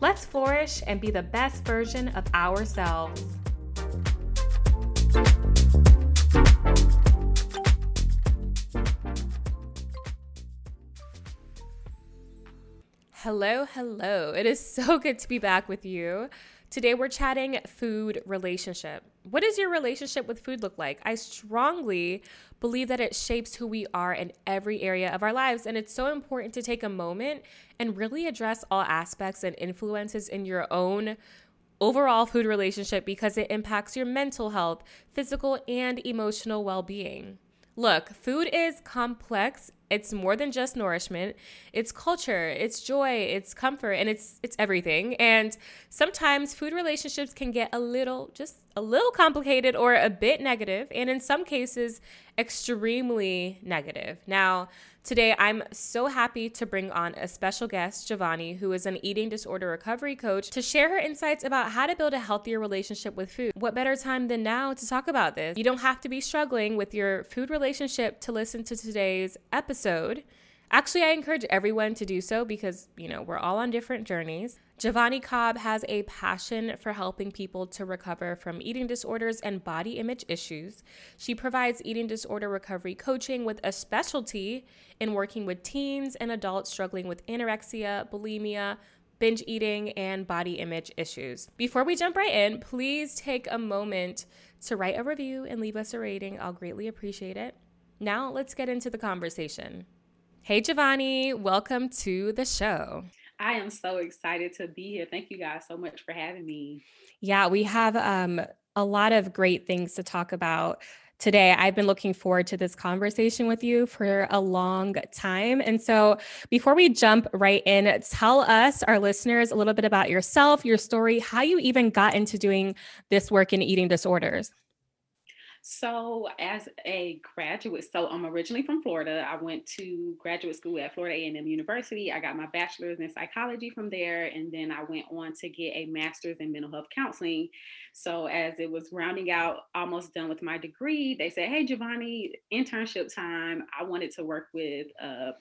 Let's flourish and be the best version of ourselves. Hello, hello. It is so good to be back with you. Today we're chatting food relationship. What does your relationship with food look like? I strongly believe that it shapes who we are in every area of our lives. And it's so important to take a moment and really address all aspects and influences in your own overall food relationship because it impacts your mental health, physical, and emotional well being. Look, food is complex it's more than just nourishment. It's culture it's joy it's comfort and it's it's everything. And sometimes food relationships can get a little just a little complicated or a bit negative and in some cases extremely negative. Now Today, I'm so happy to bring on a special guest, Javoni, who is an eating disorder recovery coach, to share her insights about how to build a healthier relationship with food. What better time than now to talk about this? You don't have to be struggling with your food relationship to listen to today's episode. Actually, I encourage everyone to do so because, you know, we're all on different journeys. Javoni Cobb has a passion for helping people to recover from eating disorders and body image issues. She provides eating disorder recovery coaching with a specialty in working with teens and adults struggling with anorexia, bulimia, binge eating, and body image issues. Before we jump right in, please take a moment to write a review and leave us a rating. I'll greatly appreciate it. Now, let's get into the conversation. Hey, Javoni, welcome to the show. I am so excited to be here. Thank you guys so much for having me. Yeah, we have um, a lot of great things to talk about today. I've been looking forward to this conversation with you for a long time. And so, before we jump right in, tell us, our listeners, a little bit about yourself, your story, how you even got into doing this work in eating disorders. So, as a graduate, so I'm originally from Florida. I went to graduate school at Florida A&M University. I got my bachelor's in psychology from there, and then I went on to get a master's in mental health counseling. So, as it was rounding out, almost done with my degree, they said, "Hey, Javoni, internship time. I wanted to work with." Uh,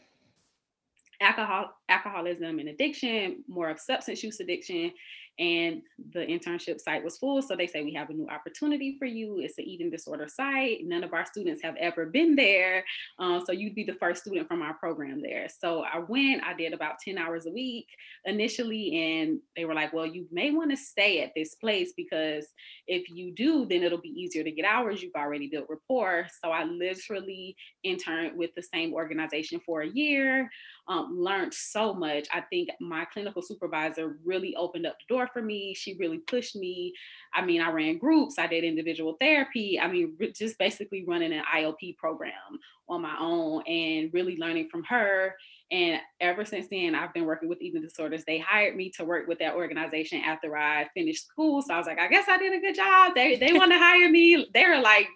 alcohol alcoholism and addiction more of substance use addiction and the internship site was full. So they say, We have a new opportunity for you. It's an eating disorder site. None of our students have ever been there. Um, so you'd be the first student from our program there. So I went, I did about 10 hours a week initially, and they were like, Well, you may want to stay at this place because if you do, then it'll be easier to get hours. You've already built rapport. So I literally interned with the same organization for a year, um, learned so much. I think my clinical supervisor really opened up the door for me. She really pushed me. I mean, I ran groups, I did individual therapy. I mean, just basically running an IOP program on my own and really learning from her and ever since then, I've been working with eating disorders. They hired me to work with that organization after I finished school. So I was like, I guess I did a good job. They they want to hire me. They were like,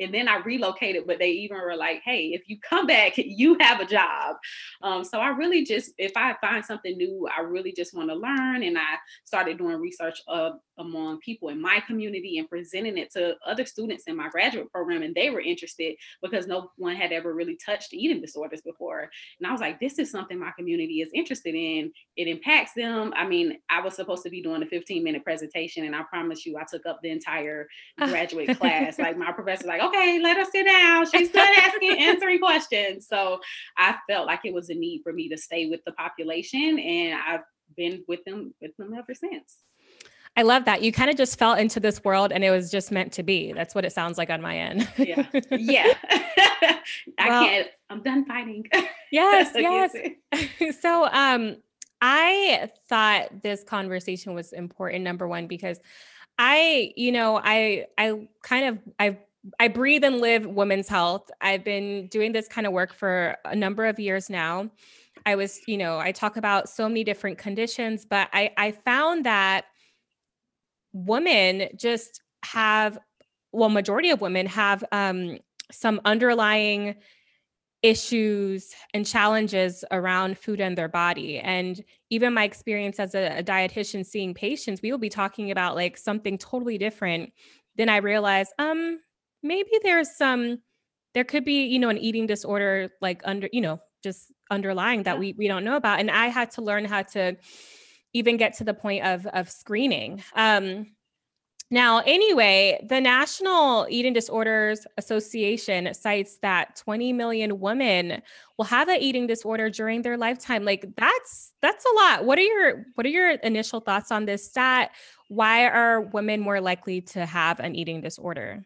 and then I relocated, but they even were like, hey, if you come back, you have a job. Um, so I really just, if I find something new, I really just want to learn. And I started doing research uh, among people in my community and presenting it to other students in my graduate program. And they were interested because no one had ever really touched eating disorders before. And I was like, this is something my community is interested in. It impacts them. I mean, I was supposed to be doing a 15 minute presentation, and I promise you, I took up the entire graduate class. Like my professor's like, okay, let her sit down. She's done asking, answering questions. So I felt like it was a need for me to stay with the population, and I've been with them with them ever since. I love that. You kind of just fell into this world and it was just meant to be. That's what it sounds like on my end. yeah. Yeah. I well, can't, I'm done fighting. Yes, yes. so um I thought this conversation was important, number one, because I, you know, I I kind of I I breathe and live women's health. I've been doing this kind of work for a number of years now. I was, you know, I talk about so many different conditions, but I I found that women just have, well, majority of women have um, some underlying issues and challenges around food and their body. And even my experience as a, a, dietitian seeing patients, we will be talking about like something totally different. Then I realized, um, maybe there's some, there could be, you know, an eating disorder like under, you know, just underlying that yeah. we we don't know about. And I had to learn how to even get to the point of of screening. Um, now, anyway, the National Eating Disorders Association cites that 20 million women will have an eating disorder during their lifetime. Like that's that's a lot. What are your what are your initial thoughts on this stat? Why are women more likely to have an eating disorder?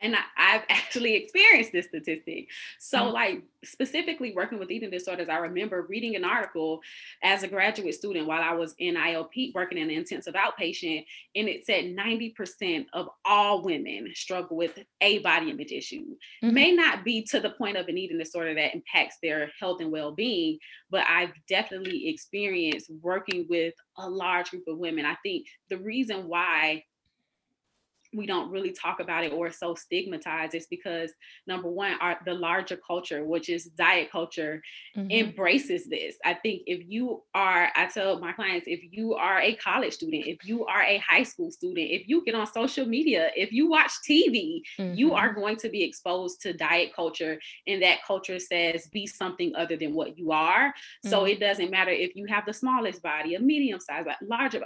And I, have actually experienced this statistic. So, mm-hmm. like specifically working with eating disorders, I remember reading an article as a graduate student while I was in IOP working in intensive outpatient, and it said 90% of all women struggle with a body image issue. Mm-hmm. May not be to the point of an eating disorder that impacts their health and well-being, but I've definitely experienced working with a large group of women. I think the reason why we don't really talk about it or so stigmatized is because number one our the larger culture which is diet culture mm-hmm. embraces this i think if you are i tell my clients if you are a college student if you are a high school student if you get on social media if you watch tv mm-hmm. you are going to be exposed to diet culture and that culture says be something other than what you are mm-hmm. so it doesn't matter if you have the smallest body a medium size larger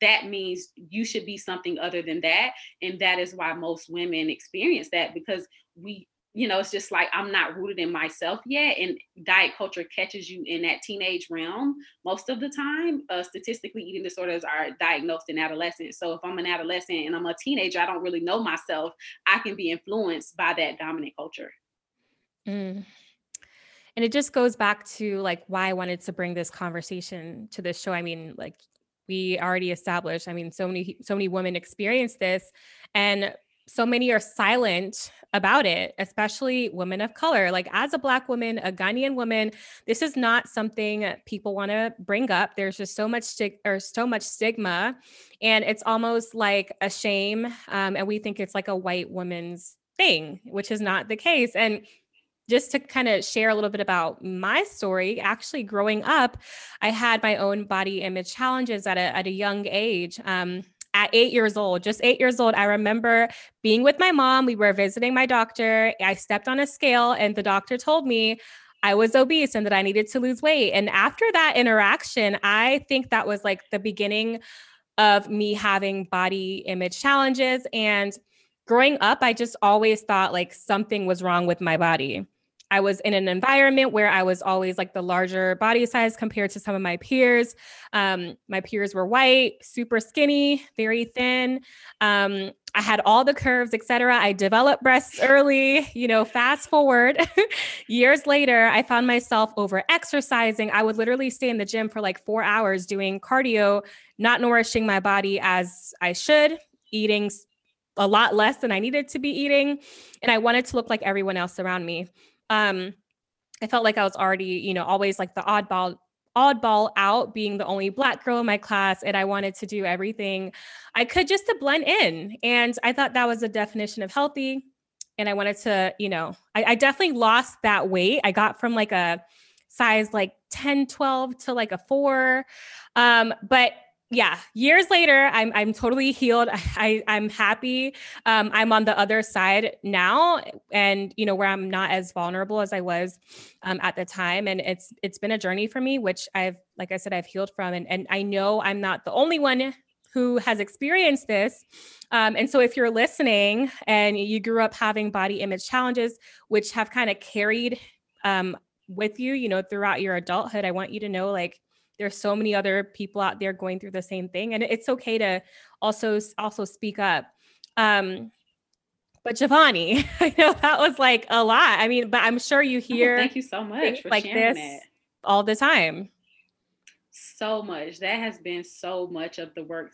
that means you should be something other than that and that is why most women experience that because we you know it's just like i'm not rooted in myself yet and diet culture catches you in that teenage realm most of the time uh, statistically eating disorders are diagnosed in adolescence. So if i'm an adolescent and i'm a teenager i don't really know myself i can be influenced by that dominant culture. Mm. and it just goes back to like why i wanted to bring this conversation to this show. I mean like we already established i mean so many so many women experience this and so many are silent about it especially women of color. Like as a black woman a ghanaian woman this is not something people want to bring up. There's just so much or so much stigma and it's almost like a shame um, and we think it's like a white woman's thing which is not the case and just to kind of share a little bit about my story, actually growing up, I had my own body image challenges at a, at a young age. Um, at eight years old, just eight years old, I remember being with my mom. We were visiting my doctor. I stepped on a scale, and the doctor told me I was obese and that I needed to lose weight. And after that interaction, I think that was like the beginning of me having body image challenges. And growing up, I just always thought like something was wrong with my body. I was in an environment where I was always like the larger body size compared to some of my peers. Um, my peers were white, super skinny, very thin. Um, I had all the curves, etc. I developed breasts early. You know, fast forward years later, I found myself over exercising. I would literally stay in the gym for like four hours doing cardio, not nourishing my body as I should, eating a lot less than I needed to be eating. And I wanted to look like everyone else around me um I felt like I was already, you know, always like the oddball oddball out being the only black girl in my class and I wanted to do everything I could just to blend in. And I thought that was a definition of healthy. And I wanted to, you know, I, I definitely lost that weight. I got from like a size like 10, 12 to like a four. Um, but yeah, years later, I'm I'm totally healed. I I'm happy. Um, I'm on the other side now, and you know where I'm not as vulnerable as I was um, at the time. And it's it's been a journey for me, which I've like I said, I've healed from, and and I know I'm not the only one who has experienced this. Um, and so, if you're listening and you grew up having body image challenges, which have kind of carried um, with you, you know, throughout your adulthood, I want you to know like there's so many other people out there going through the same thing and it's okay to also also speak up um but Javoni, I know that was like a lot. I mean, but I'm sure you hear oh, thank you so much like this that. all the time. So much. That has been so much of the work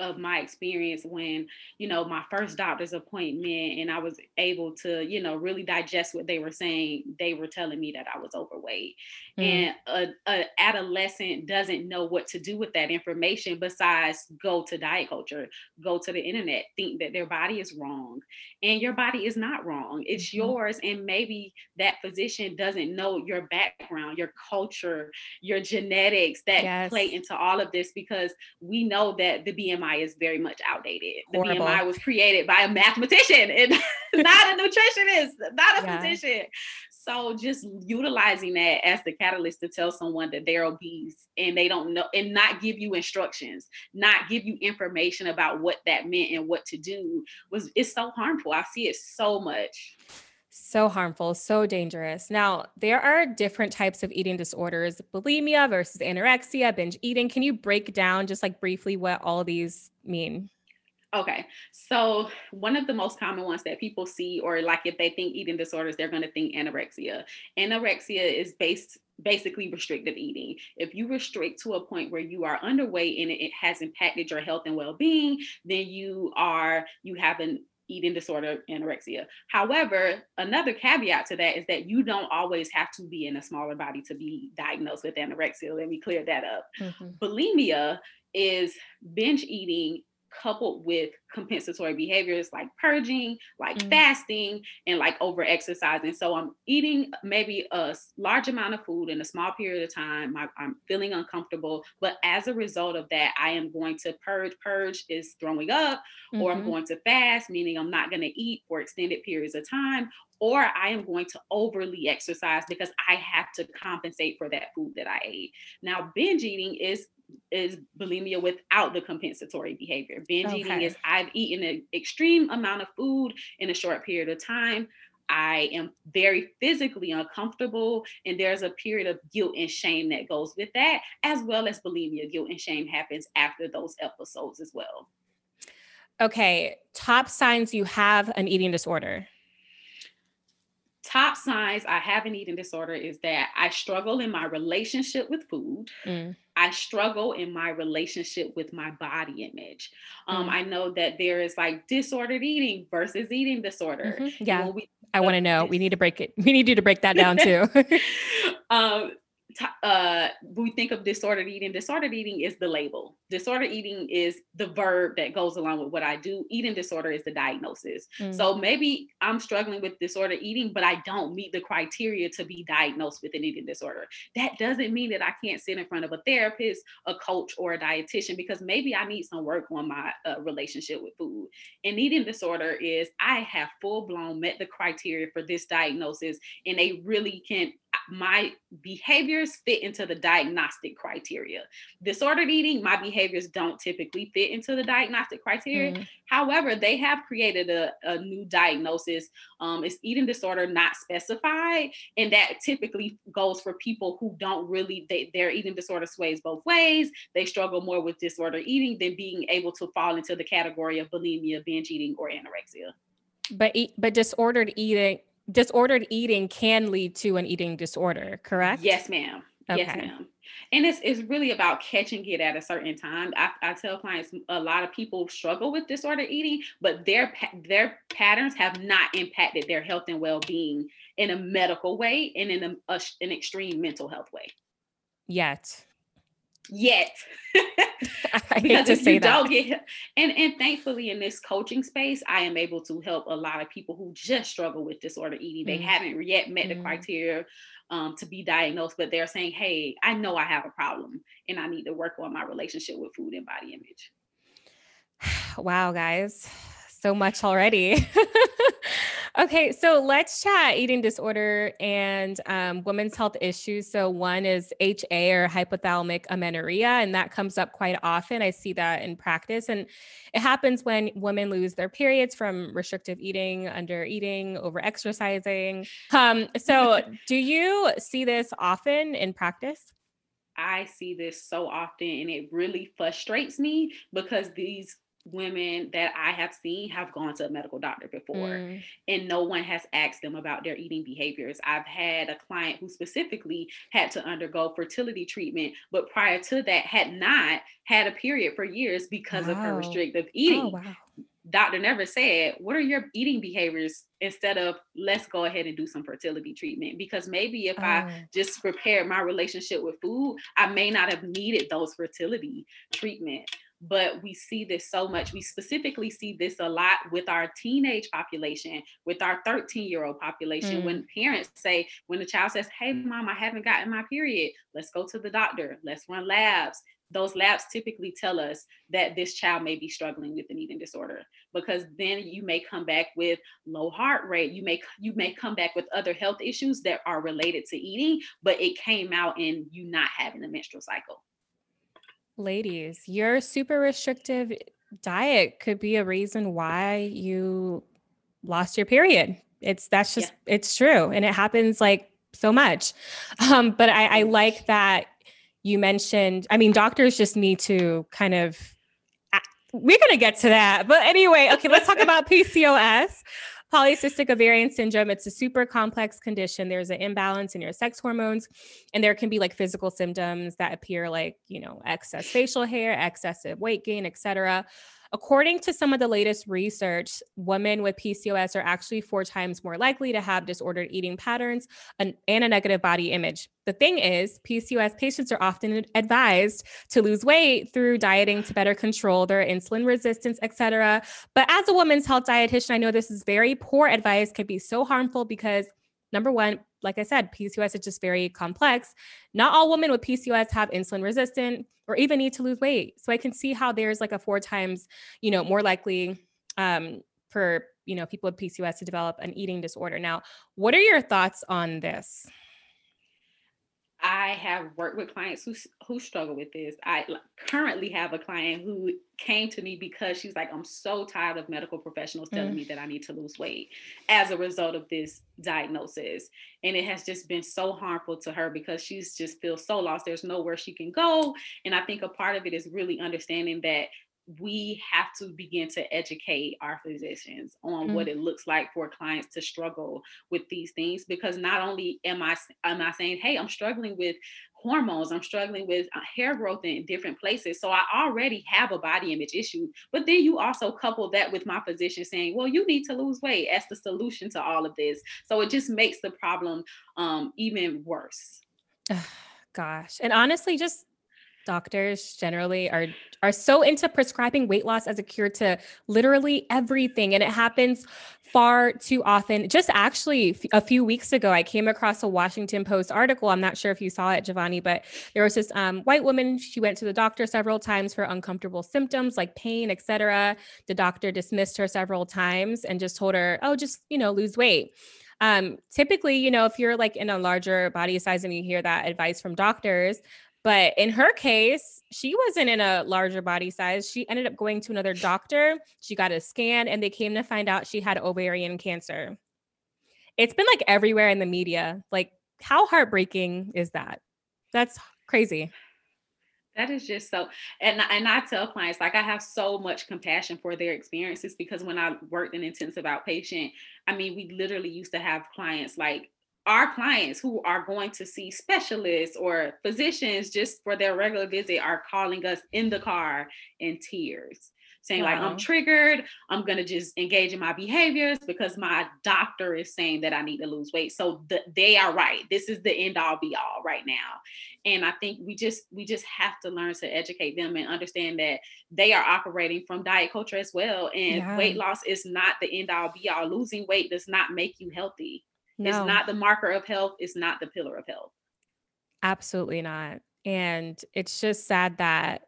of my experience when you know my first doctor's appointment and i was able to you know really digest what they were saying they were telling me that i was overweight mm. and a, a, adolescent doesn't know what to do with that information besides go to diet culture go to the internet think that their body is wrong and your body is not wrong it's mm-hmm. yours and maybe that physician doesn't know your background your culture your genetics that yes. play into all of this because we know that the bmi BMI is very much outdated. Horrible. The BMI was created by a mathematician and not a nutritionist, not a yeah. physician. So just utilizing that as the catalyst to tell someone that they're obese and they don't know and not give you instructions, not give you information about what that meant and what to do was it's so harmful. I see it so much. So harmful, so dangerous. Now, there are different types of eating disorders bulimia versus anorexia, binge eating. Can you break down just like briefly what all these mean? Okay. So, one of the most common ones that people see, or like if they think eating disorders, they're going to think anorexia. Anorexia is based basically restrictive eating. If you restrict to a point where you are underweight and it has impacted your health and well-being, then you are you have an eating disorder, anorexia. However, another caveat to that is that you don't always have to be in a smaller body to be diagnosed with anorexia. Let me clear that up. Mm-hmm. Bulimia is binge eating coupled with compensatory behaviors like purging, like mm. fasting, and like over exercising. So I'm eating maybe a large amount of food in a small period of time. I'm feeling uncomfortable, but as a result of that, I am going to purge. Purge is throwing up, mm-hmm. or I'm mm-hmm. going to fast, meaning I'm not going to eat for extended periods of time, or I am going to overly exercise because I have to compensate for that food that I ate. Now, binge eating is is bulimia without the compensatory behavior. Binge okay. eating is I've eaten an extreme amount of food in a short period of time. I am very physically uncomfortable, and there's a period of guilt and shame that goes with that, as well as bulimia. Guilt and shame happens after those episodes as well. Okay, top signs you have an eating disorder top signs I have an eating disorder is that I struggle in my relationship with food. Mm. I struggle in my relationship with my body image. Um, mm. I know that there is like disordered eating versus eating disorder. Mm-hmm. Yeah. We, I want to know. We need to break it. We need you to break that down too. um, uh, we think of disordered eating. Disordered eating is the label. Disordered eating is the verb that goes along with what I do. Eating disorder is the diagnosis. Mm. So maybe I'm struggling with disordered eating, but I don't meet the criteria to be diagnosed with an eating disorder. That doesn't mean that I can't sit in front of a therapist, a coach, or a dietitian because maybe I need some work on my uh, relationship with food. And eating disorder is I have full blown met the criteria for this diagnosis, and they really can my behaviors fit into the diagnostic criteria. Disordered eating, my behaviors don't typically fit into the diagnostic criteria. Mm. However, they have created a, a new diagnosis. Um, it's eating disorder not specified, and that typically goes for people who don't really they, their eating disorder sways both ways. They struggle more with disorder eating than being able to fall into the category of bulimia, binge eating, or anorexia. But but disordered eating disordered eating can lead to an eating disorder, correct? Yes, ma'am. Okay. Yes, ma'am. And it's, it's really about catching it at a certain time. I, I tell clients a lot of people struggle with disordered eating, but their their patterns have not impacted their health and well being in a medical way and in a, a, an extreme mental health way. Yet yet. I because if you that. get and and thankfully in this coaching space, I am able to help a lot of people who just struggle with disorder eating. They mm haven't yet met mm the criteria um, to be diagnosed, but they're saying, "Hey, I know I have a problem, and I need to work on my relationship with food and body image." Wow, guys, so much already. okay, so let's chat eating disorder and um, women's health issues. So one is HA or hypothalamic amenorrhea, and that comes up quite often. I see that in practice, and it happens when women lose their periods from restrictive eating, under eating, over exercising. Um, so do you see this often in practice? I see this so often, and it really frustrates me because these women that I have seen have gone to a medical doctor before mm. and no one has asked them about their eating behaviors. I've had a client who specifically had to undergo fertility treatment, but prior to that had not had a period for years because wow. of her restrictive oh, eating. Oh, wow. Doctor never said, What are your eating behaviors? instead of let's go ahead and do some fertility treatment. Because maybe if oh. I just prepared my relationship with food, I may not have needed those fertility treatment but we see this so much. We specifically see this a lot with our teenage population, with our 13 year old population. Mm. When parents say, when the child says, Hey, mom, I haven't gotten my period, let's go to the doctor, let's run labs. Those labs typically tell us that this child may be struggling with an eating disorder because then you may come back with low heart rate. You may you may come back with other health issues that are related to eating, but it came out in you not having a menstrual cycle ladies, your super restrictive diet could be a reason why you lost your period. It's that's just yeah. it's true, and it happens like so much. Um, but I, I like that you mentioned. I mean, doctors just need to kind of. We're gonna get to that, but anyway, okay. Let's talk about PCOS polycystic ovarian syndrome it's a super complex condition. There's an imbalance in your sex hormones and there can be like physical symptoms that appear like you know excess facial hair excessive weight gain etc According to some of the latest research, women with PCOS are actually four times more likely to have disordered eating patterns and, and, a negative body image. The thing is, PCOS patients are often advised to lose weight through dieting to better control their insulin resistance, etc. But as a women's health dietitian, I know this is very poor advice, can be so harmful because number one, like I said, PCOS is just very complex. Not all women with PCOS have insulin resistant or even need to lose weight. So I can see how there's like a four times, you know, more likely um, for, you know, people with PCOS to develop an eating disorder. Now, what are your thoughts on this? I have worked with clients who who struggle with this. I currently have a client who came to me because she's like, I'm so tired of medical professionals telling mm. me that I need to lose weight as a result of this diagnosis. And it has just been so harmful to her because she's just feels so lost. There's nowhere she can go. And I think a part of it is really understanding that we have to begin to educate our physicians on mm-hmm. what it looks like for clients to struggle with these things because not only am i am i saying hey i'm struggling with hormones i'm struggling with uh, hair growth in different places so i already have a body image issue but then you also couple that with my physician saying well you need to lose weight as the solution to all of this so it just makes the problem um, even worse gosh and honestly just doctors generally are are so into prescribing weight loss as a cure to literally everything. And it happens far too often. Just actually a few weeks ago i came across a washington post article. I'm not sure if you saw it javoni but there was this um, white woman. She went to the doctor several times for uncomfortable symptoms like pain etc the doctor dismissed her several times and just told her oh just you know lose weight. Um, typically, you know, if you're like in a larger body size and you hear that advice from doctors, but in her case, she wasn't in a larger body size. She ended up going to another doctor. She got a scan and they came to find out she had ovarian cancer. It's been like everywhere in the media. Like, how heartbreaking is that? That's crazy. That is just so, and and I tell clients like I have so much compassion for their experiences because when I worked in intensive outpatient, I mean, we literally used to have clients like our clients who are going to see specialists or physicians just for their regular visit are calling us in the car in tears saying wow. like i'm triggered. I'm going to just engage in my behaviors because my doctor is saying that i need to lose weight. So the, they are right. This is the end all be all right now. And i think we just we just have to learn to educate them and understand that they are operating from diet culture as well. And yeah. weight loss is not the end all be all. Losing weight does not make you healthy no. It's not the marker of health. It's not the pillar of health. Absolutely not. And it's just sad that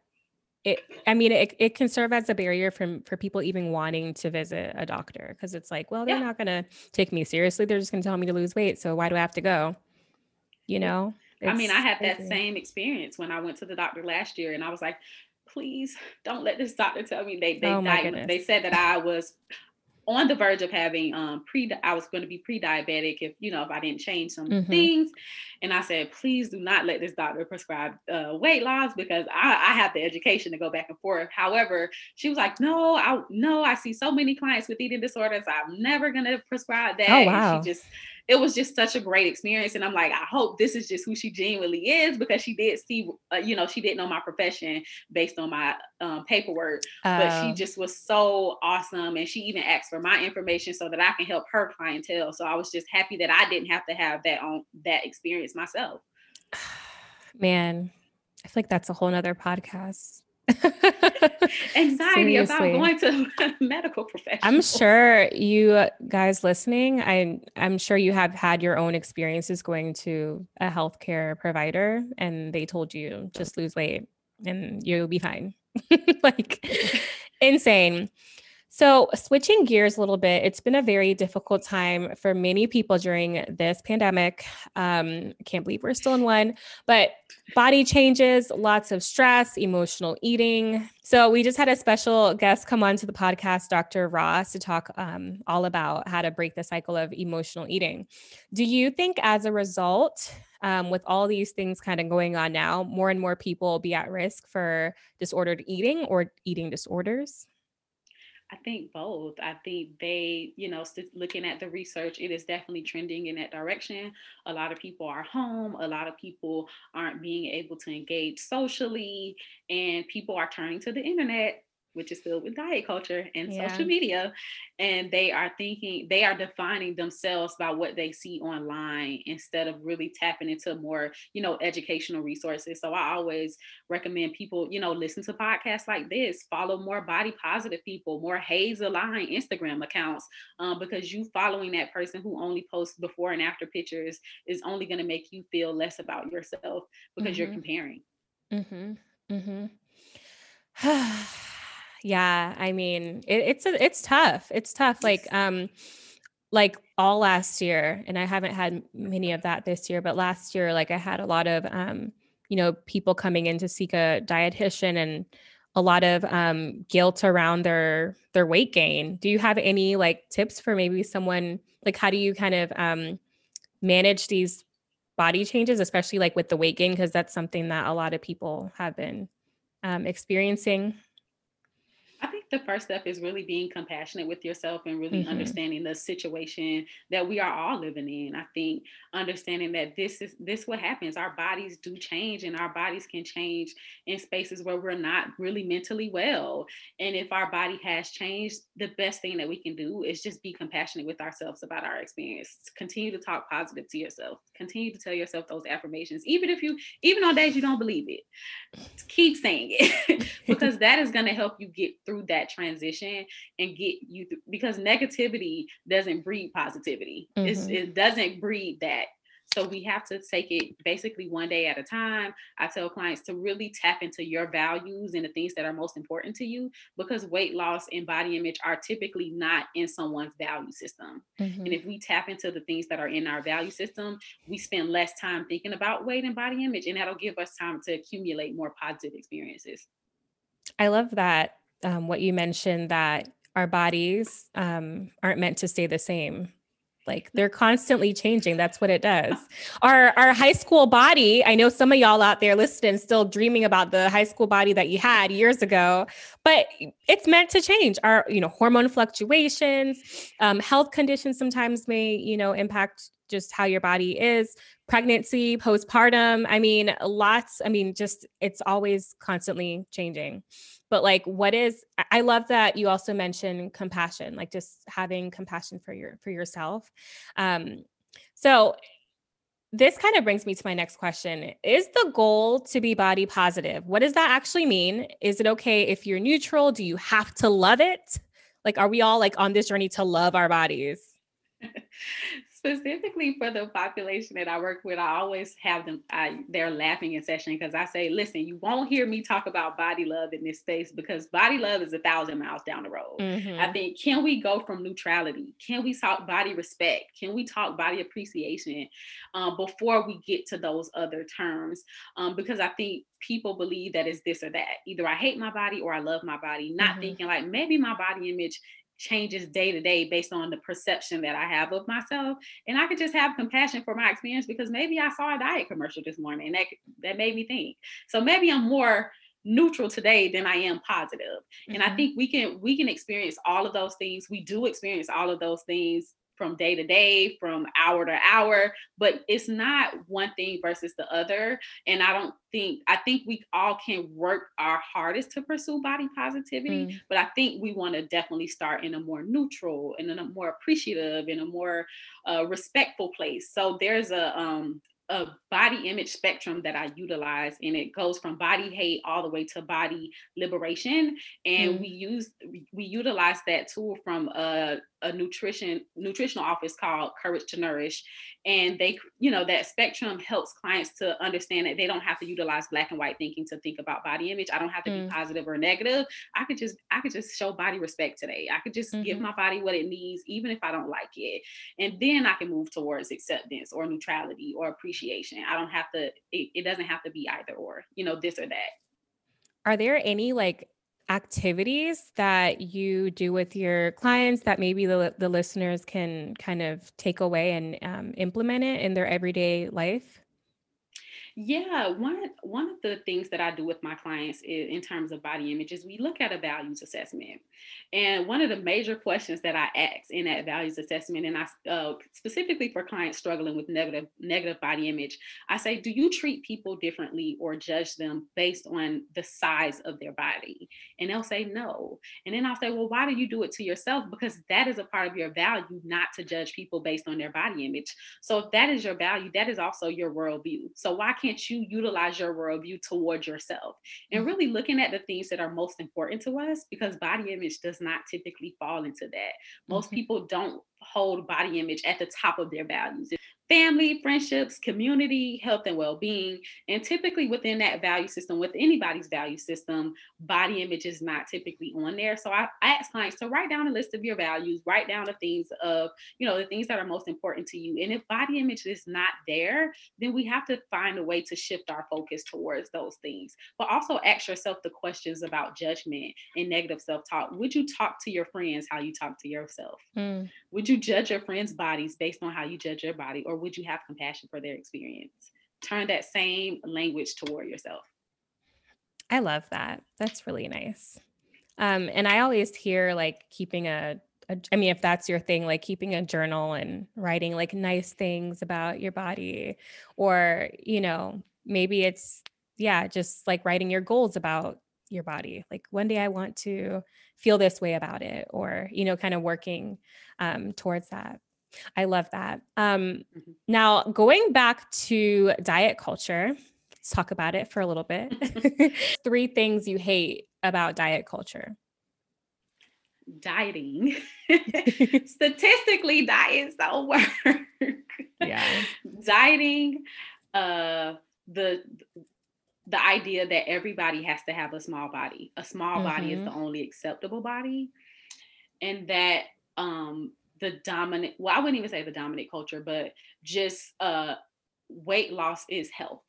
it i mean it, it can serve as a barrier from for people even wanting to visit a doctor because it's like well they're yeah. not going to take me seriously they're just going to tell me to lose weight so why do i have to go you know i mean i had crazy. that same experience when i went to the doctor last year and i was like please don't let this doctor tell me they they oh they said that i was on the verge of having um pre I was going to be pre-diabetic if you know if I didn't change some mm-hmm. things. And I said, please do not let this doctor prescribe uh, weight loss because I, I have the education to go back and forth. However, she was like, no, I no, I see so many clients with eating disorders. I'm never gonna prescribe that. Oh, wow. And she just it was just such a great experience. And I'm like, I hope this is just who she genuinely is because she did see, uh, you know, she didn't know my profession based on my um, paperwork, but she oh. just was so awesome. And she even asked for my information so that I can help her clientele. So I was just happy that I didn't have to have that on that experience myself. Man, I feel like that's a whole nother podcast. anxiety about going to medical professionals. I'm sure you guys listening, I I'm sure you have had your own experiences going to a healthcare provider and they told you just lose weight and you'll be fine. like insane. So, switching gears a little bit, it's been a very difficult time for many people during this pandemic. Um, can't believe we're still in one, but body changes, lots of stress, emotional eating. So, we just had a special guest come on to the podcast, Dr. Ross, to talk um, all about how to break the cycle of emotional eating. Do you think, as a result, um, with all these things kind of going on now, more and more people will be at risk for disordered eating or eating disorders? I think both. I think they, you know, looking at the research, it is definitely trending in that direction. A lot of people are home. A lot of people aren't being able to engage socially, and people are turning to the internet which is filled with diet culture and yeah. social media. And they are thinking, they are defining themselves by what they see online instead of really tapping into more, you know, educational resources. So I always recommend people, you know, listen to podcasts like this, follow more body positive people, more HAES aligned Instagram accounts, um, because you following that person who only posts before and after pictures is only going to make you feel less about yourself because mm-hmm. you're comparing. Mm-hmm. Mm-hmm. Yeah, I mean, it, it's a, it's tough. It's tough. Like um like all last year and I haven't had many of that this year, but last year like I had a lot of um you know, people coming in to seek a dietitian and a lot of um guilt around their their weight gain. Do you have any like tips for maybe someone like how do you kind of um manage these body changes especially like with the weight gain because that's something that a lot of people have been um, experiencing the first step is really being compassionate with yourself and really mm-hmm. understanding the situation that we are all living in. I think understanding that this is this what happens. Our bodies do change and our bodies can change in spaces where we're not really mentally well. And if our body has changed, the best thing that we can do is just be compassionate with ourselves about our experience. Continue to talk positive to yourself. Continue to tell yourself those affirmations, even if you even on days you don't believe it. Keep saying it because that is going to help you get through through that transition and get you th- because negativity doesn't breed positivity. Mm-hmm. it doesn't breed that. So we have to take it basically one day at a time. I tell clients to really tap into your values and the things that are most important to you because weight loss and body image are typically not in someone's value system. Mm-hmm. And if we tap into the things that are in our value system, we spend less time thinking about weight and body image, and that'll give us time to accumulate more positive experiences. I love that um, what you mentioned that our bodies um, aren't meant to stay the same. Like they're constantly changing. That's what it does. Our our high school body i know some of y'all out there listening still dreaming about the high school body that you had years ago but it's meant to change. Our you know hormone fluctuations um, health conditions sometimes may you know impact just how your body is. Pregnancy postpartum i mean lots i mean just it's always constantly changing but like what is i love that you also mentioned compassion like just having compassion for your for yourself. Um so this kind of brings me to my next question. Is the goal to be body positive? What does that actually mean? Is it okay if you're neutral? Do you have to love it? Like are we all like on this journey to love our bodies specifically for the population that I work with, I always have them, I, they're laughing in session because I say, listen, you won't hear me talk about body love in this space because body love is a thousand miles down the road. Mm-hmm. I think, can we go from neutrality? Can we talk body respect? Can we talk body appreciation um, before we get to those other terms? Um, because I think people believe that it's this or that. Either I hate my body or I love my body, not mm-hmm. thinking like maybe my body image changes day to day based on the perception that I have of myself. And I could just have compassion for my experience because maybe I saw a diet commercial this morning and that that made me think. So maybe I'm more neutral today than I am positive. Mm-hmm. And I mm-hmm. think we can we can experience all of those things. We do experience all of those things from day to day, from hour to hour, but it's not one thing versus the other. And I don't think, I think we all can work our hardest to pursue body positivity, mm. but I think we want to definitely start in a more neutral and in a more appreciative, and a more uh, respectful place. So there's a, um, a body image spectrum that I utilize, and it goes from body hate all the way to body liberation. And mm. we use we utilize that tool from a a nutrition nutritional office called Courage to Nourish, and they you know that spectrum helps clients to understand that they don't have to utilize black and white thinking to think about body image. I don't have to mm. be positive or negative. I could just I could just show body respect today. I could just mm-hmm. give my body what it needs, even if I don't like it, and then I can move towards acceptance or neutrality or appreciation. I don't have to. It, it doesn't have to be either or. You know, this or that. Are there any like activities that you do with your clients that maybe the, the listeners can kind of take away and um, implement it in their everyday life? Yeah, one one of the things that I do with my clients is, in terms of body image is we look at a values assessment, and one of the major questions that I ask in that values assessment, and I uh, specifically for clients struggling with negative negative body image, I say, do you treat people differently or judge them based on the size of their body? And they'll say no, and then I'll say, well, why do you do it to yourself? Because that is a part of your value, not to judge people based on their body image. So if that is your value, that is also your worldview. So why can't you utilize your worldview towards yourself and mm-hmm. really looking at the things that are most important to us because body image does not typically fall into that. Most mm-hmm. people don't hold body image at the top of their values family, friendships, community, health, and well being. And typically within that value system, with anybody's value system, body image is not typically on there. So I, I ask clients to write down a list of your values, write down the things of, you know, the things that are most important to you. And if body image is not there, then we have to find a way to shift our focus towards those things. But also ask yourself the questions about judgment and negative self talk. Would you talk to your friends how you talk to yourself? Mm. Would you judge your friends' bodies based on how you judge your body? Or would you have compassion for their experience? Turn that same language toward yourself. I love that. That's really nice. Um, and I always hear like keeping a, a, I mean, if that's your thing, like keeping a journal and writing like nice things about your body, or, you know, maybe it's, yeah, just like writing your goals about your body. Like one day I want to feel this way about it, or, you know, kind of working um, towards that. I love that. Um, mm-hmm. Now, going back to diet culture, let's talk about it for a little bit. Three things you hate about diet culture. Dieting. Statistically, diets don't work. Yeah. Dieting, uh, the the idea that everybody has to have a small body. A small mm-hmm. body is the mm-hmm. only acceptable body. And that um the dominant well i wouldn't even say the dominant culture but just uh weight loss is health.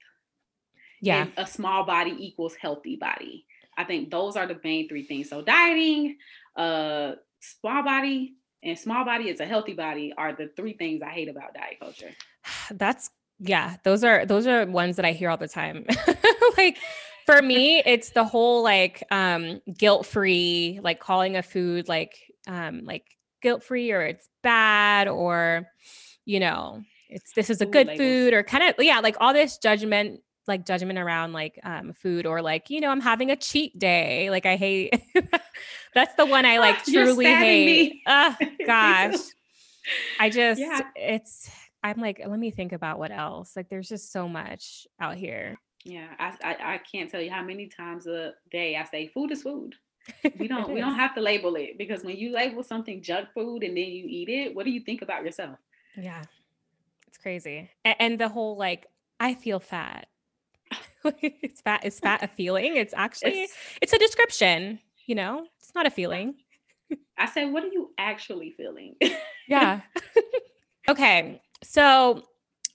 Yeah. And a small body equals healthy body. I think those are the main three things. So dieting uh small body and small body is a healthy body are the three things i hate about diet culture. That's yeah those are those are ones that i hear all the time. Like for me it's the whole like um guilt free like calling a food like um like guilt free or it's bad or you know it's this is a good Ooh, food or kind of yeah like all this judgment like judgment around like um food or like you know i'm having a cheat day like i hate that's the one i like truly hate. oh gosh. I just yeah. it's i'm like let me think about what else like there's just so much out here. Yeah I, I i can't tell you how many times a day i say food is food we don't we don't have to label it because when you label something junk food and then you eat it, what do you think about yourself? Yeah. It's crazy. And, and the whole like I feel fat. it's fat is fat a feeling? It's actually it's, it's a description, you know? It's not a feeling. I said, what are you actually feeling? yeah. okay. So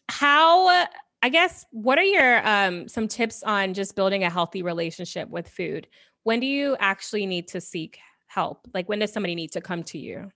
how I guess what are your um some tips on just building a healthy relationship with food? When do you actually need to seek help? Like when does somebody need to come to you?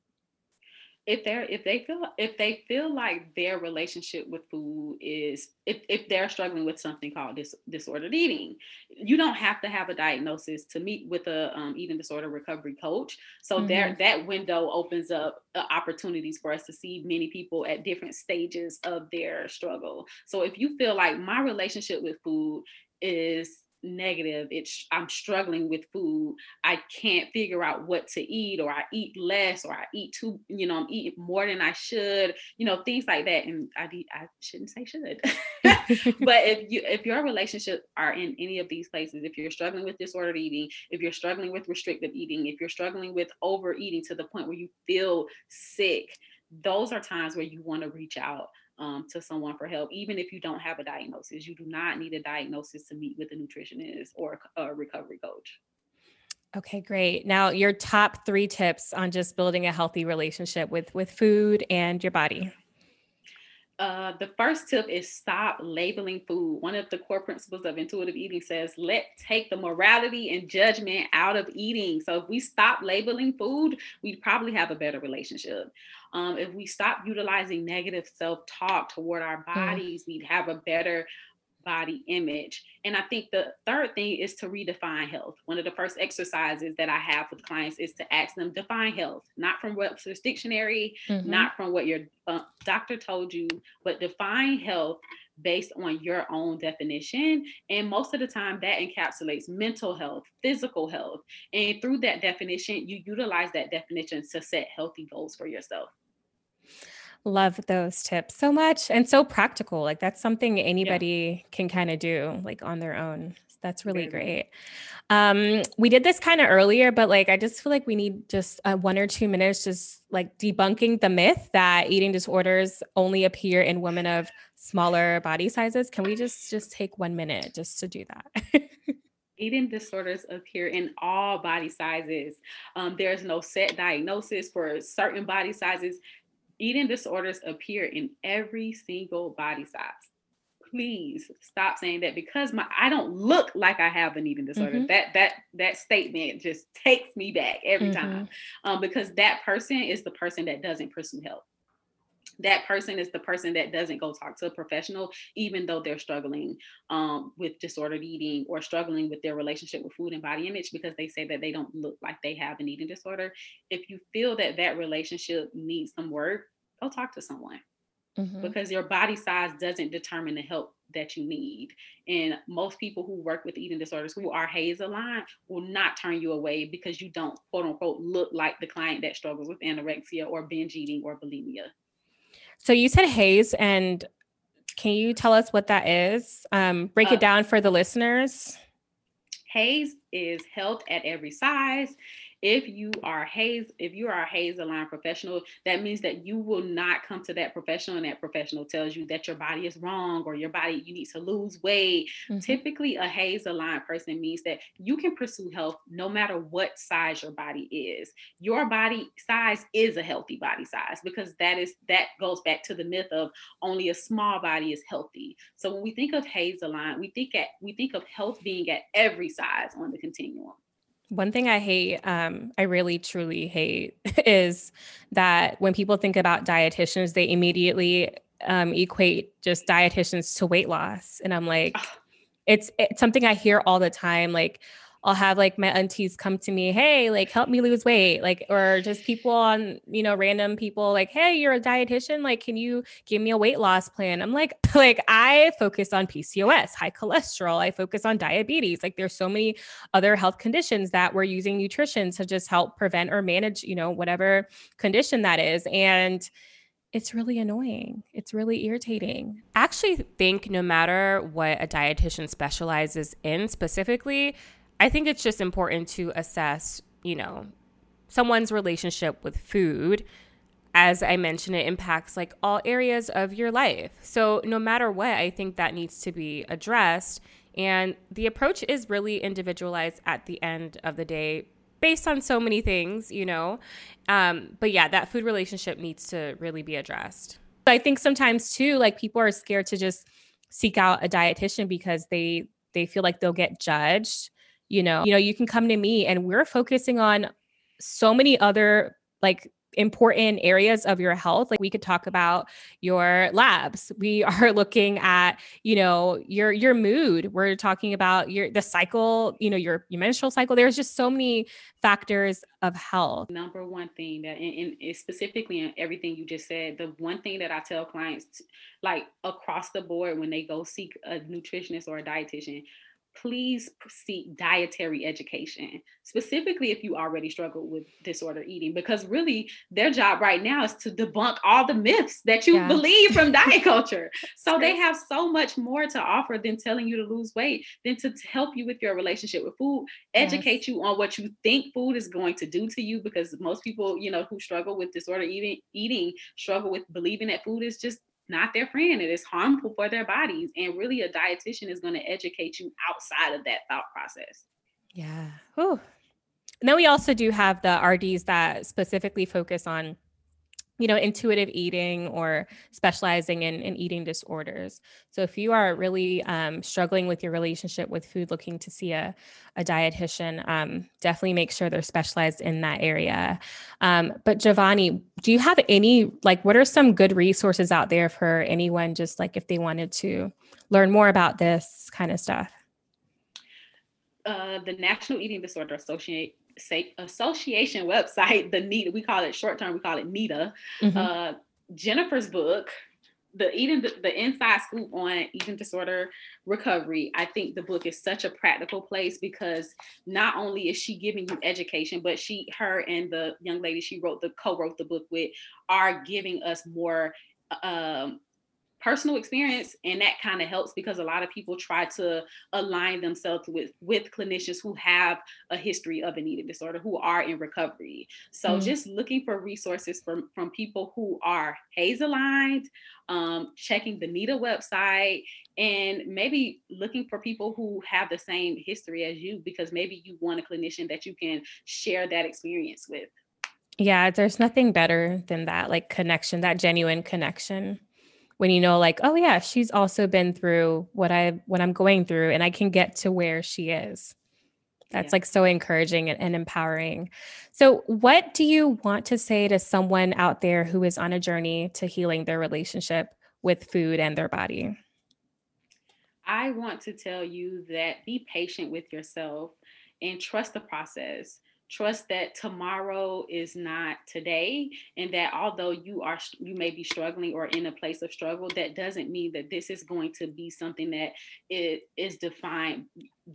if they're if they feel if they feel like their relationship with food is if, if they're struggling with something called dis, disordered eating you don't have to have a diagnosis to meet with a um, eating disorder recovery coach so mm-hmm. there that window opens up uh, opportunities for us to see many people at different stages of their struggle so if you feel like my relationship with food is negative it's i'm struggling with food i can't figure out what to eat or i eat less or i eat too you know i'm eating more than i should you know things like that and i i shouldn't say should. But if you if your relationship are in any of these places if you're struggling with disordered eating if you're struggling with restrictive eating if you're struggling with overeating to the point where you feel sick those are times where you want to reach out um, to someone for help, even if you don't have a diagnosis. You do not need a diagnosis to meet with a nutritionist or a recovery coach. Okay, great. Now, your top three tips on just building a healthy relationship with with food and your body. Uh, the first tip is stop labeling food. One of the core principles of intuitive eating says, let take the morality and judgment out of eating. So if we stop labeling food, we'd probably have a better relationship. Um, if we stop utilizing negative self talk toward our mm. bodies, mm. we'd have a better body image. And I think the third thing is to redefine health. One of the first exercises that I have with clients is to ask them define health, not from Webster's dictionary, mm-hmm. not from what your uh, doctor told you, but define health based on your own definition. And most of the time, that encapsulates mental health, physical health. And through that definition, you utilize that definition to set healthy goals for yourself. Love those tips so much and so practical. Like that's something anybody yeah. can kind of do like on their own. That's really great. Um, we did this kind of earlier, but like I just feel like we need just uh, one or two minutes, just like debunking the myth that eating disorders only appear in women of smaller body sizes. Can we just just take one minute just to do that? eating disorders appear in all body sizes. Um, there's no set diagnosis for certain body sizes eating disorders appear in every single body size. Please stop saying that because my I don't look like I have an eating disorder. Mm-hmm. That that that statement just takes me back every mm-hmm. time, um, because that person is the person that doesn't pursue help that person is the person that doesn't go talk to a professional even though they're struggling um, with disordered eating or struggling with their relationship with food and body image because they say that they don't look like they have an eating disorder if you feel that that relationship needs some work go talk to someone mm-hmm. because your body size doesn't determine the help that you need. And most people who work with eating disorders who are HAES aligned will not turn you away because you don't quote unquote look like the client that struggles with anorexia or binge eating or bulimia. So you said HAES, and can you tell us what that is? Um, break uh, it down for the listeners. HAES is health at every size if you are HAES, if you are a HAES aligned professional, that means that you will not come to that professional and that professional tells you that your body is wrong or your body, you need to lose weight. Mm-hmm. Typically, a HAES aligned person means that you can pursue health no matter what size your body is. Your body size is a healthy body size because that is that goes back to the myth of only a small body is healthy. So when we think of HAES aligned, we think at we think of health being at every size on the continuum. One thing I hate, um, I really truly hate, is that when people think about dietitians, they immediately um, equate just dietitians to weight loss, and I'm like, it's it's something I hear all the time. Like, I'll have like my aunties come to me, hey, like help me lose weight, like, or just people on, you know, random people like, hey, you're a dietitian, like, can you give me a weight loss plan? I'm like, like I focus on PCOS, high cholesterol, I focus on diabetes. Like, there's so many other health conditions that we're using nutrition to just help prevent or manage, you know, whatever condition that is. And it's really annoying. It's really irritating. I actually think no matter what a dietitian specializes in specifically, I think it's just important to assess, you know, someone's relationship with food. As I mentioned, it impacts like all areas of your life. So, no matter what, I think that needs to be addressed. And the approach is really individualized at the end of the day based on so many things, you know. Um, but yeah, that food relationship needs to really be addressed. I think sometimes too, like people are scared to just seek out a dietitian because they they feel like they'll get judged you know you know you can come to me and we're focusing on so many other like important areas of your health like we could talk about your labs. We are looking at you know your your mood. We're talking about your the cycle you know your, your menstrual cycle. There's just so many factors of health. Number one thing that and, and specifically in everything you just said the one thing that i tell clients like across the board when they go seek a nutritionist or a dietitian please seek dietary education, specifically if you already struggle with disorder eating, because really their job right now is to debunk all the myths that you yeah. believe from diet culture. So they have so much more to offer than telling you to lose weight, than to help you with your relationship with food, educate yes. you on what you think food is going to do to you, because most people, you know, who struggle with disorder eating, eating struggle with believing that food is just not their friend. It is harmful for their bodies. And really, a dietitian is going to educate you outside of that thought process. Yeah. Whew. And then we also do have the RDs that specifically focus on you know, intuitive eating or specializing in, in eating disorders. So if you are really um, struggling with your relationship with food, looking to see a, a dietitian, um, definitely make sure they're specialized in that area. Um, but Javoni, do you have any, like, what are some good resources out there for anyone just like if they wanted to learn more about this kind of stuff? Uh, the National Eating Disorder Association say association website, the NEDA, we call it short term, we call it NEDA. Mm-hmm. Uh, Jennifer's book, the eating the, the inside scoop on eating disorder recovery i think the book is such a practical place because not only is she giving you education but she her and the young lady she wrote the co-wrote the book with are giving us more um, personal experience and that kind of helps because a lot of people try to align themselves with with clinicians who have a history of an eating disorder who are in recovery. So mm just looking for resources from from people who are HAES aligned um, checking the NEDA website and maybe looking for people who have the same history as you because maybe you want a clinician that you can share that experience with. Yeah there's nothing better than that like connection that genuine connection when you know like oh yeah she's also been through what i what i'm going through and i can get to where she is. That's yeah. like so encouraging and, and, empowering. So what do you want to say to someone out there who is on a journey to healing their relationship with food and their body? I want to tell you that be patient with yourself and trust the process trust that tomorrow is not today and that although you are you may be struggling or in a place of struggle that doesn't mean that this is going to be something that it is defined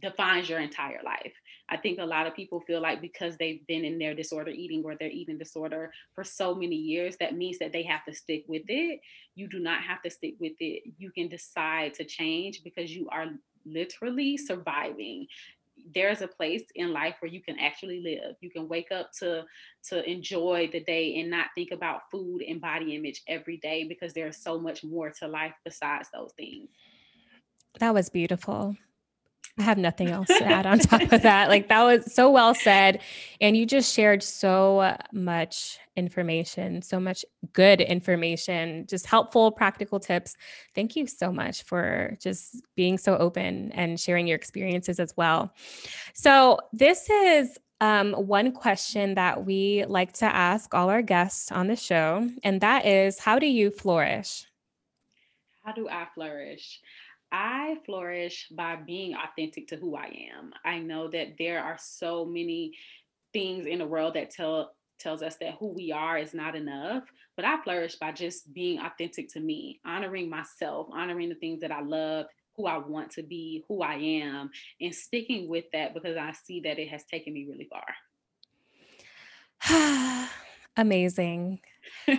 defines your entire life. I think a lot of people feel like because they've been in their disorder eating or their eating disorder for so many years that means that they have to stick with it. You do not have to stick with it. You can decide to change because you are literally surviving there's a place in life where you can actually live. You can wake up to to enjoy the day and not think about food and body image every day because there's so much more to life besides those things. That was beautiful. I have nothing else to add on top of that. Like that was so well said. And you just shared so much information, so much good information, just helpful, practical tips. Thank you so much for just being so open and sharing your experiences as well. So, this is um, one question that we like to ask all our guests on the show, and that is how do you flourish? How do I flourish? I flourish by being authentic to who I am. I know that there are so many things in the world that tell tells us that who we are is not enough, but I flourish by just being authentic to me, honoring myself, honoring the things that I love, who I want to be, who I am, and sticking with that because I see that it has taken me really far. Amazing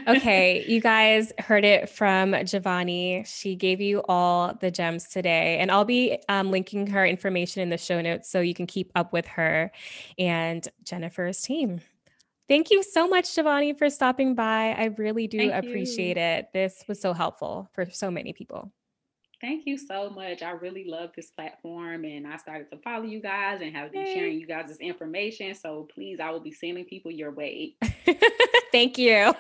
okay, you guys heard it from Javoni. She gave you all the gems today, and I'll be um, linking her information in the show notes so you can keep up with her and Jennifer's team. Thank you so much, Javoni, for stopping by. I really do Thank appreciate you. it. This was so helpful for so many people. Thank you so much. I really love this platform and I started to follow you guys and have been sharing you guys this information. So please, I will be sending people your way. Thank you. All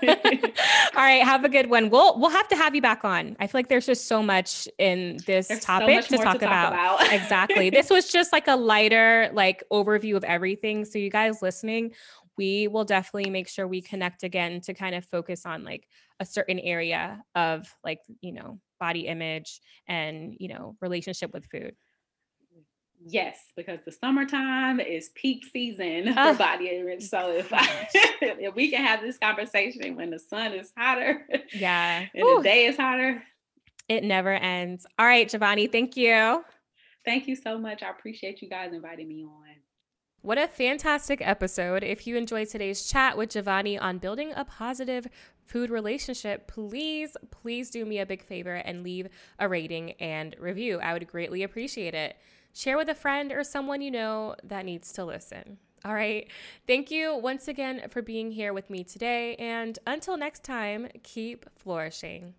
right, have a good one. We'll we'll have to have you back on. I feel like there's just so much in this there's topic so to, talk, to about. talk about. exactly. This was just like a lighter like overview of everything. So you guys listening, we will definitely make sure we connect again to kind of focus on like a certain area of like, you know, body image and, you know, relationship with food. Yes, because the summertime is peak season for ah. body image. So if I, if we can have this conversation when the sun is hotter, yeah, and Ooh. the day is hotter, it never ends. All right, Javoni, thank you. Thank you so much. I appreciate you guys inviting me on. What a fantastic episode. If you enjoyed today's chat with Javoni on building a positive food relationship, please, please do me a big favor and leave a rating and review. I would greatly appreciate it. Share with a friend or someone you know that needs to listen. All right. Thank you once again for being here with me today. And until next time, keep flourishing.